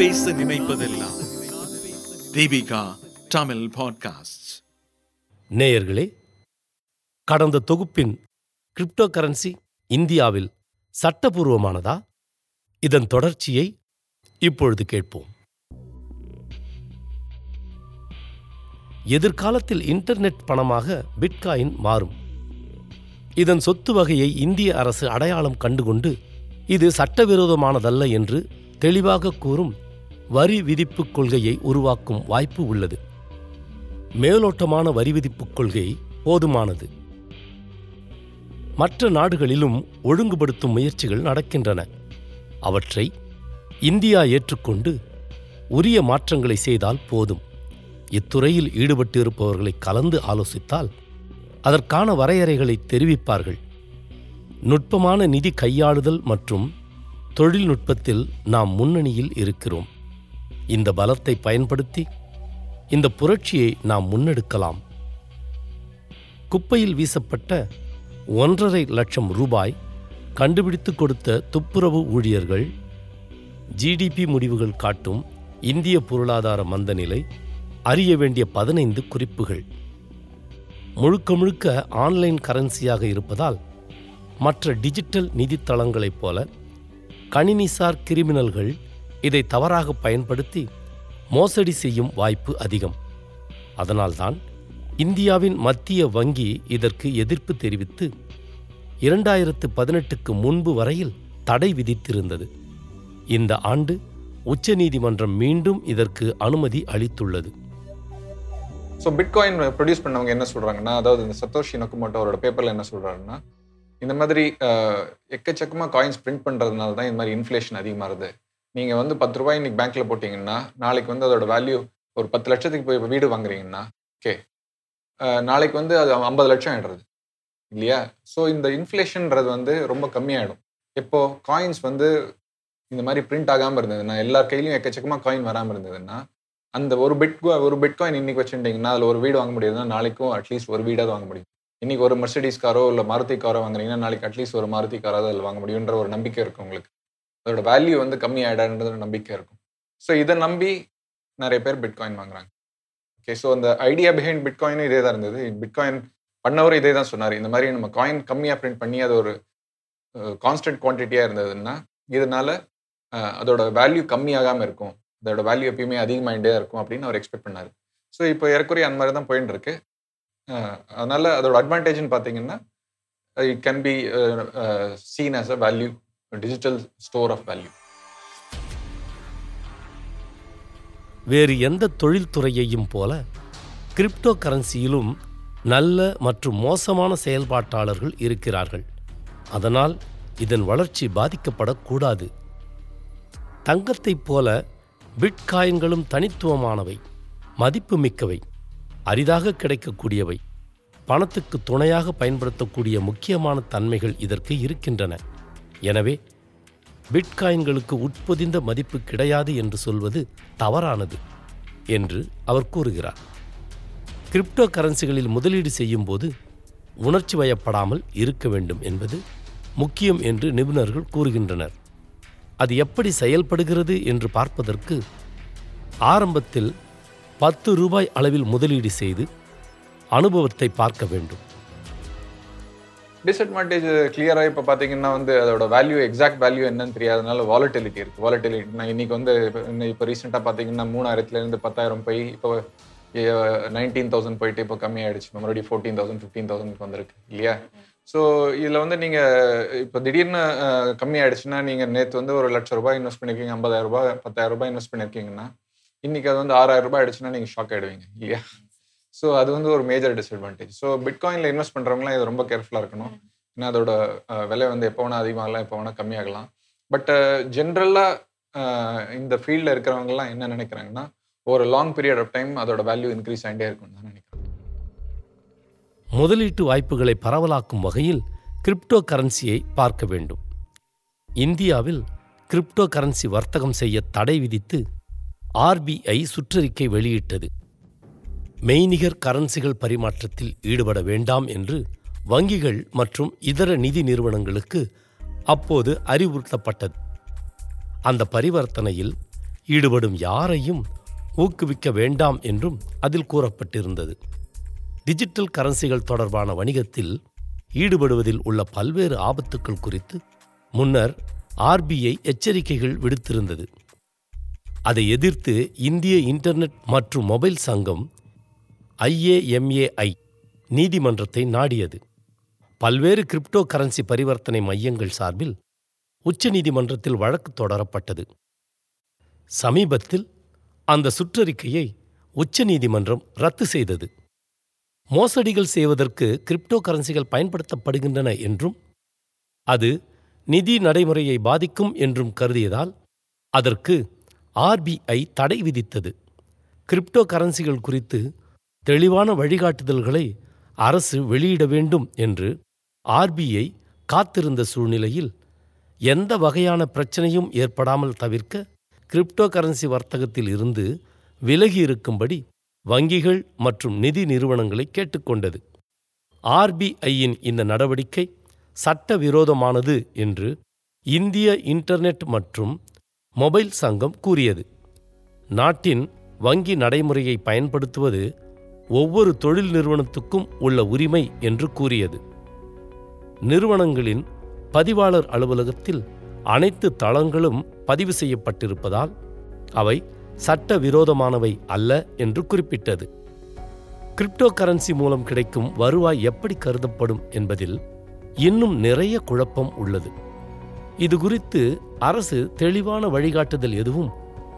பேச நினைப்பதெல்லாம். தீபிகா தமிழ் பாட்காஸ்ட் நேயர்களே கடந்த தொகுப்பின் கிரிப்டோ கரன்சி இந்தியாவில் சட்டபூர்வமானதா? இதன் தொடர்ச்சியை இப்பொழுது கேட்போம். எதிர்காலத்தில் இன்டர்நெட் பணமாக பிட்காயின் மாறும். இதன் சொத்து வகையை இந்திய அரசு அடையாளம் கண்டுகொண்டு இது சட்டவிரோதமானதல்ல என்று தெளிவாக கூறும் வரி விதிப்புக் கொள்கையை உருவாக்கும் வாய்ப்பு உள்ளது. மேலோட்டமான வரி விதிப்பு கொள்கை போதுமானது. மற்ற நாடுகளிலும் ஒழுங்குபடுத்தும் முயற்சிகள் நடக்கின்றன. அவற்றை இந்தியா ஏற்றுக்கொண்டு உரிய மாற்றங்களை செய்தால் போதும். இத்துறையில் ஈடுபட்டு இருப்பவர்களை கலந்து ஆலோசித்தால் அதற்கான வரையறைகளை தெரிவிப்பார்கள். நுட்பமான நிதி கையாளுதல் மற்றும் தொழில்நுட்பத்தில் நாம் முன்னணியில் இருக்கிறோம். இந்த பலத்தை பயன்படுத்தி இந்த புரட்சியை நாம் முன்னெடுக்கலாம். குப்பையில் வீசப்பட்ட ஒன்றரை லட்சம் ரூபாய் கண்டுபிடித்து கொடுத்த துப்புரவு ஊழியர்கள் ஜிடிபி முடிவுகள் காட்டும் இந்திய பொருளாதார மந்தநிலை அறிய வேண்டிய பதினைந்து குறிப்புகள். முழுக்க முழுக்க ஆன்லைன் கரன்சியாக இருப்பதால் மற்ற டிஜிட்டல் நிதித்தளங்களைப் போல கணினிசார் கிரிமினல்கள் இதை தவறாக பயன்படுத்தி மோசடி செய்யும் வாய்ப்பு அதிகம். அதனால்தான் இந்தியாவின் மத்திய வங்கி இதற்கு எதிர்ப்பு தெரிவித்து இரண்டாயிரத்து பதினெட்டுக்கு முன்பு வரையில் தடை விதித்திருந்தது. இந்த ஆண்டு உச்சநீதிமன்றம் மீண்டும் இதற்கு அனுமதி அளித்துள்ளது. ஸோ பிட்காயின் ப்ரொடியூஸ் பண்ணவங்க என்ன சொல்கிறாங்கன்னா அதாவது இந்த சத்தோஷி நக்குமோட்டோ அவரோட பேப்பரில் என்ன சொல்கிறாருன்னா இந்த மாதிரி எக்கச்சக்கமாக காயின்ஸ் பிரிண்ட் பண்ணுறதுனால தான் இந்த மாதிரி இன்ஃப்ளேஷன் அதிகமாகுது. நீங்கள் வந்து பத்து ரூபாய் இன்னைக்கு பேங்க்கில் போட்டிங்கன்னா நாளைக்கு வந்து அதோட வேல்யூ ஒரு பத்து லட்சத்துக்கு போய் வீடு வாங்குறீங்கன்னா ஓகே நாளைக்கு வந்து அது ஐம்பது லட்சம் ஆகிடுறது இல்லையா? ஸோ இந்த இன்ஃப்ளேஷன்ன்றது வந்து ரொம்ப கம்மியாயிடும். இப்போது காயின்ஸ் வந்து இந்த மாதிரி பிரிண்ட் ஆகாமல் இருந்ததுன்னா எல்லா கையிலையும் எக்கச்சக்கமாக காயின் வராமல் இருந்ததுன்னா அந்த ஒரு பிட் ஒரு பிட்காயின் இன்னைக்கு வச்சுட்டிங்கன்னா அதில் ஒரு வீடு வாங்க முடியுதுன்னா நாளைக்கும் அட்லீஸ்ட் ஒரு வீடாவது வாங்க முடியும். இன்னைக்கு ஒரு மெர்சடிஸ் காரோ இல்லை மாருதி காரோ வாங்குறீங்கன்னா நாளைக்கு அட்லீஸ்ட் ஒரு மாருதி காராவது அதில் வாங்க முடியுன்ற ஒரு நம்பிக்கை இருக்குது உங்களுக்கு. அதோட வேல்யூ வந்து கம்மி ஆயிடான்றது நம்பிக்கை இருக்கும். ஸோ இதை நம்பி நிறைய பேர் பிட்காயின் வாங்குறாங்க. ஓகே ஸோ அந்த ஐடியா பிஹைண்ட் பிட்காயினும் இதே தான் இருந்தது. பிட்காயின் பண்ணவர் இதே தான் சொன்னார். இந்த மாதிரி நம்ம காயின் கம்மியாக பிரிண்ட் பண்ணி அது ஒரு கான்ஸ்டன்ட் குவான்டிட்டியாக இருந்ததுன்னா இதனால அதோட வேல்யூ கம்மியாகாமல் இருக்கும். அதோட வேல்யூ எப்பயுமே அதிகமாகிட்டே இருக்கும் அப்படின்னு அவர் எக்ஸ்பெக்ட் பண்ணார். ஸோ இப்போ ஏறக்குறைய அந்த மாதிரி தான் போயிட்டு இருக்கு அதனால அதோட அட்வான்டேஜ்னு பார்த்தீங்கன்னா it can be seen as a value digital store of value வேறு எந்த தொழில்துறையையும் போல கிரிப்டோ கரன்சியிலும் நல்ல மற்றும் மோசமான செயல்பாட்டாளர்கள் இருக்கிறார்கள். அதனால் இதன் வளர்ச்சி பாதிக்கப்படக்கூடாது. தங்கத்தைப் போல பிட்காயின்களும் தனித்துவமானவை மதிப்புமிக்கவை அரிதாக கிடைக்கக்கூடியவை பணத்துக்கு துணையாக பயன்படுத்தக்கூடிய முக்கியமான தன்மைகள் இதற்கு இருக்கின்றன. எனவே பிட்காயின்களுக்கு உட்பொதிந்த மதிப்பு கிடையாது என்று சொல்வது தவறானது என்று அவர் கூறுகிறார். கிரிப்டோ கரன்சிகளில் முதலீடு செய்யும்போது உணர்ச்சி வயப்படாமல் இருக்க வேண்டும் என்பது முக்கியம் என்று நிபுணர்கள் கூறுகின்றனர். அது எப்படி செயல்படுகிறது என்று பார்ப்பதற்கு ஆரம்பத்தில் பத்து ரூபாய் அளவில் முதலீடு செய்து அனுபவத்தை பார்க்க வேண்டும். டிஸ்அட்வான்டேஜ் கிளியராக இப்போ பார்த்தீங்கன்னா வந்து அதோட வேல்யூ எக்ஸாக்ட் வேல்யூ என்னன்னு தெரியாதனால வாலட்டிலிட்டி இருக்குது வாலட்டிலிட்டினா இன்னைக்கு வந்து இப்போ ரீசெண்டாக பார்த்தீங்கன்னா மூணாயிரத்துலேருந்து பத்தாயிரம் போய் இப்போ நைன்டீன் தௌசண்ட் போயிட்டு இப்போ கம்மியாயிடுச்சு. மறுபடியும் ஃபோர்டீன் தௌசண்ட் ஃபிஃப்டீன் தௌசண்ட் வந்திருக்கு இல்லையா? ஸோ இதில் வந்து நீங்கள் இப்போ திடீர்னு கம்மியாயிடுச்சுன்னா நீங்கள் நேற்று வந்து ஒரு லட்ச ரூபாய் இன்வெஸ்ட் பண்ணிருக்கீங்க ஐம்பதாயிரம் ரூபாய் பத்தாயிரம் ரூபாய் இன்வெஸ்ட் பண்ணியிருக்கீங்கன்னா இன்னைக்கு அது வந்து ஆறாயிரம் ரூபாய் ஆயிடுச்சுன்னா நீங்கள் ஷாக் ஆயிடுவீங்க இல்லையா? ஸோ அது வந்து ஒரு மேஜர் டிஸ்அட்வான்டேஜ் ஸோ பிட்காயினில் இன்வெஸ்ட் பண்ணுறவங்களாம் இது ரொம்ப கேர்ஃபுல்லாக இருக்கணும். ஏன்னா அதோட விலை வந்து எப்போ வேணால் அதிகமாகலாம் எப்போ வேணால் கம்மியாகலாம். பட் ஜென்ரலாக இந்த ஃபீல்டில் இருக்கிறவங்கலாம் என்ன நினைக்கிறாங்கன்னா ஒரு லாங் பீரியட் ஆஃப் டைம் அதோட வேல்யூ இன்க்ரீஸ் ஆகிட்டே இருக்கும்னு தான் நினைக்கிறேன் முதலீட்டு வாய்ப்புகளை பரவலாக்கும் வகையில் கிரிப்டோ கரன்சியை பார்க்க வேண்டும். இந்தியாவில் கிரிப்டோ கரன்சி வர்த்தகம் செய்ய தடை விதித்து ஆர்பிஐ சுற்றறிக்கை வெளியிட்டது. மெய்நிகர் கரன்சிகள் பரிமாற்றத்தில் ஈடுபட வேண்டாம் என்று வங்கிகள் மற்றும் இதர நிதி நிறுவனங்களுக்கு அப்போது அறிவுறுத்தப்பட்டது. அந்த பரிவர்த்தனையில் ஈடுபடும் யாரையும் ஊக்குவிக்க வேண்டாம் என்றும் அதில் கூறப்பட்டிருந்தது. டிஜிட்டல் கரன்சிகள் தொடர்பான வணிகத்தில் ஈடுபடுவதில் உள்ள பல்வேறு ஆபத்துக்கள் குறித்து முன்னர் ஆர்பிஐ எச்சரிக்கைகள் விடுத்திருந்தது. அதை எதிர்த்து இந்திய இன்டர்நெட் மற்றும் மொபைல் சங்கம் ஐஏஎம்ஏஐ நீதிமன்றத்தை நாடியது. பல்வேறு கிரிப்டோ கரன்சி பரிவர்த்தனை மையங்கள் சார்பில் உச்சநீதிமன்றத்தில் வழக்கு தொடரப்பட்டது. சமீபத்தில் அந்த சுற்றறிக்கையை உச்சநீதிமன்றம் ரத்து செய்தது. மோசடிகள் செய்வதற்கு கிரிப்டோ கரன்சிகள் பயன்படுத்தப்படுகின்றன என்றும் அது நிதி நடைமுறையை பாதிக்கும் என்றும் கருதியதால் அதற்கு ஆர்பிஐ தடை விதித்தது. கிரிப்டோ கரன்சிகள் குறித்து தெளிவான வழிகாட்டுதல்களை அரசு வெளியிட வேண்டும் என்று ஆர்பிஐ காத்திருந்த சூழ்நிலையில் எந்த வகையான பிரச்சனையும் ஏற்படாமல் தவிர்க்க கிரிப்டோ கரன்சி வர்த்தகத்தில் இருந்து விலகி இருக்கும்படி வங்கிகள் மற்றும் நிதி நிறுவனங்களை கேட்டுக்கொண்டது. ஆர்பிஐயின் இந்த நடவடிக்கை சட்டவிரோதமானது என்று இந்திய இன்டர்நெட் மற்றும் மொபைல் சங்கம் கூறியது. நாட்டின் வங்கி நடைமுறையை பயன்படுத்துவது ஒவ்வொரு தொழில் நிறுவனத்துக்கும் உள்ள உரிமை என்று கூறியது. நிறுவனங்களின் பதிவாளர் அலுவலகத்தில் அனைத்து தளங்களும் பதிவு செய்யப்பட்டிருப்பதால் அவை சட்டவிரோதமானவை அல்ல என்று குறிப்பிட்டது. கிரிப்டோ கரன்சி மூலம் கிடைக்கும் வருவாய் எப்படி கருதப்படும் என்பதில் இன்னும் நிறைய குழப்பம் உள்ளது. இது குறித்து அரசு தெளிவான வழிகாட்டுதல் எதுவும்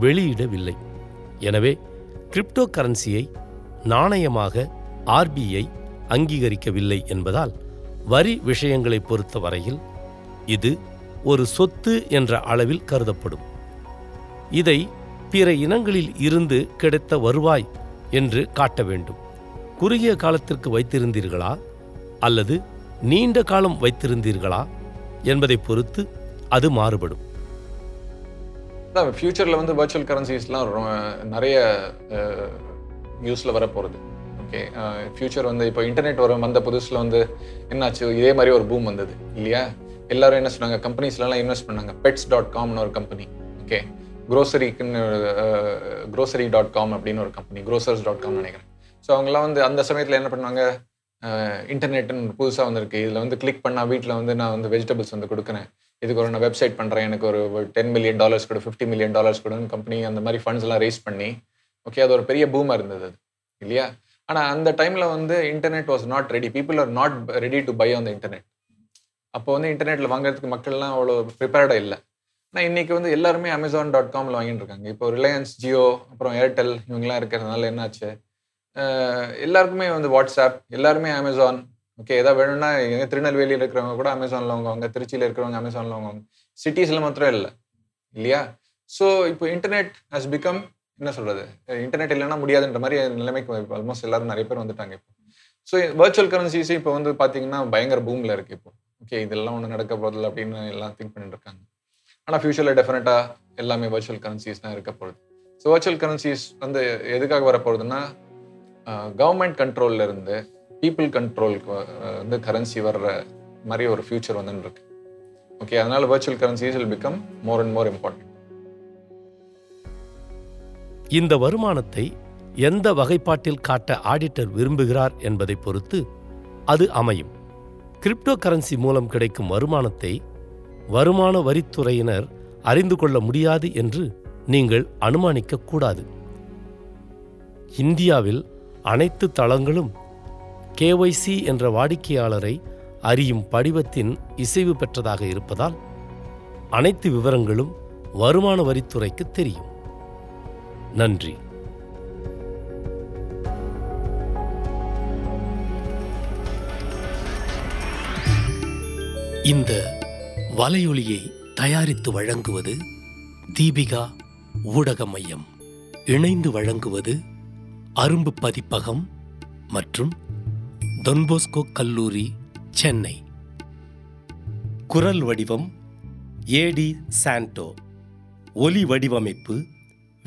வெளியிடவில்லை. எனவே கிரிப்டோ கரன்சியை நாணயமாக ஆர்பிஐ அங்கீகரிக்கவில்லை என்பதால் வரி விஷயங்களை பொறுத்த வரையில் இது ஒரு சொத்து என்ற அளவில் கருதப்படும். இதை பிற இனங்களில் இருந்து கிடைத்த வருவாய் என்று காட்ட வேண்டும். குறுகிய காலத்திற்கு வைத்திருந்தீர்களா? அல்லது நீண்ட காலம் வைத்திருந்தீர்களா? என்பதை பொறுத்து அது மாறுபடும். ஃபியூச்சரில் வந்து வர்ச்சுவல் கரன்சிஸ்லாம் நிறைய நியூஸில் வர போகிறது ஓகே ஃப்யூச்சர் வந்து இப்போ இன்டர்நெட் வர வந்த புதுசில் வந்து என்னாச்சு? இதே மாதிரி ஒரு பூம் வந்தது இல்லையா? எல்லாரும் என்ன சொன்னாங்க? கம்பெனிஸ்லாம் இன்வெஸ்ட் பண்ணாங்க. பெட்ஸ் டாட் காம்னு ஒரு கம்பெனி ஓகே க்ரோசரிக்குன்னு க்ரோசரி டாட் காம் அப்படின்னு ஒரு கம்பெனி க்ரோசர்ஸ் டாட் காம் நினைக்கிறேன். ஸோ அவங்களாம் வந்து அந்த சமயத்தில் என்ன பண்ணாங்க இன்டர்நெட்னு புதுசாக வந்திருக்கு. இதில் வந்து கிளிக் பண்ணால் வீட்டில் வந்து நான் வந்து வெஜிடபிள்ஸ் வந்து கொடுக்குறேன். இதுக்கு ஒரு நான் வெப்சைட் பண்ணுறேன் எனக்கு ஒரு டென் மில்லியன் டாலர்ஸ் கூட ஃபிஃப்டி மில்லியன் டாலர்ஸ் கூடன்னு கம்பெனி அந்த மாதிரி ஃபண்ட்ஸ்லாம் ரேஸ் பண்ணி ஓகே அது ஒரு பெரிய பூமாக இருந்தது அது இல்லையா? ஆனால் அந்த டைமில் வந்து internet was not ready people are not ready to buy on the internet அப்போ வந்து இன்டர்நெட்டில் வாங்குறதுக்கு மக்கள்லாம் அவ்வளோ ப்ரிப்பேர்டாக இல்லை. ஆனால் இன்னைக்கு வந்து எல்லாருமே அமேசான் டாட் காமில் வாங்கிட்டு இருக்காங்க. இப்போ ரிலையன்ஸ் ஜியோ அப்புறம் ஏர்டெல் இவங்கெல்லாம் இருக்கிறதுனால என்னாச்சு? எல்லாருக்குமே வந்து வாட்ஸ்அப் எல்லாருமே அமேசான் ஓகே எதாவது வேணும்னா எங்கள் திருநெல்வேலியில் இருக்கிறவங்க கூட அமேசானில் வாங்குவாங்க திருச்சியில் இருக்கிறவங்க அமேசானில் வாங்குவாங்க. சிட்டிஸில் மாத்திரம் இல்லை இல்லையா? ஸோ இப்போ இன்டர்நெட் ஹஸ் பிகம் என்ன சொல்றது? இன்டர்நெட் இல்லைன்னா முடியாதுன்ற மாதிரி நிலைமைக்கு ஆல்மோஸ்ட் எல்லாரும் நிறைய பேர் வந்துட்டாங்க இப்போ. ஸோ வர்ச்சுவல் கரன்சிஸ் இப்போ வந்து பார்த்தீங்கன்னா பயங்கர பூமில் இருக்கு இப்போ. ஓகே இதெல்லாம் ஒன்று நடக்க போதில்லை அப்படின்னு எல்லாம் திங்க் பண்ணிட்டு இருக்காங்க. ஆனால் ஃபியூச்சரில் டெஃபினட்டாக எல்லாமே வர்ச்சுவல் கரன்சிஸ் தான் இருக்க போகுது. ஸோ வர்ச்சுவல் கரன்சிஸ் வந்து எதுக்காக வர போகுதுன்னா கவர்மெண்ட் கண்ட்ரோல்ல இருந்து பீப்புள் கண்ட்ரோலுக்கு வந்து கரன்சி வர்ற மாதிரி ஒரு ஃபியூச்சர் வந்துன்னு இருக்கு. ஓகே அதனால virtual currencies will become more and more important இந்த வருமானத்தை எந்த வகைப்பாட்டில் காட்ட ஆடிட்டர் விரும்புகிறார் என்பதை பொறுத்து அது அமையும். கிரிப்டோ கரன்சி மூலம் கிடைக்கும் வருமானத்தை வருமான வரித்துறையினர் அறிந்து கொள்ள முடியாது என்று நீங்கள் அனுமானிக்க கூடாது. இந்தியாவில் அனைத்து தளங்களும் கேஒய்சி என்ற வாடிக்கையாளரை அறியும் படிவத்தின் இசைவு பெற்றதாக இருப்பதால் அனைத்து விவரங்களும் வருமான வரித்துறைக்கு தெரியும். நன்றி. இந்த வலையொலியை தயாரித்து வழங்குவது தீபிகா ஊடக மையம் இணைந்து வழங்குவது அரும்பு பதிப்பகம் மற்றும் தொன்போஸ்கோ கல்லூரி சென்னை. குரல் வடிவம் ஏடி சாண்டோ. ஒலி வடிவமைப்பு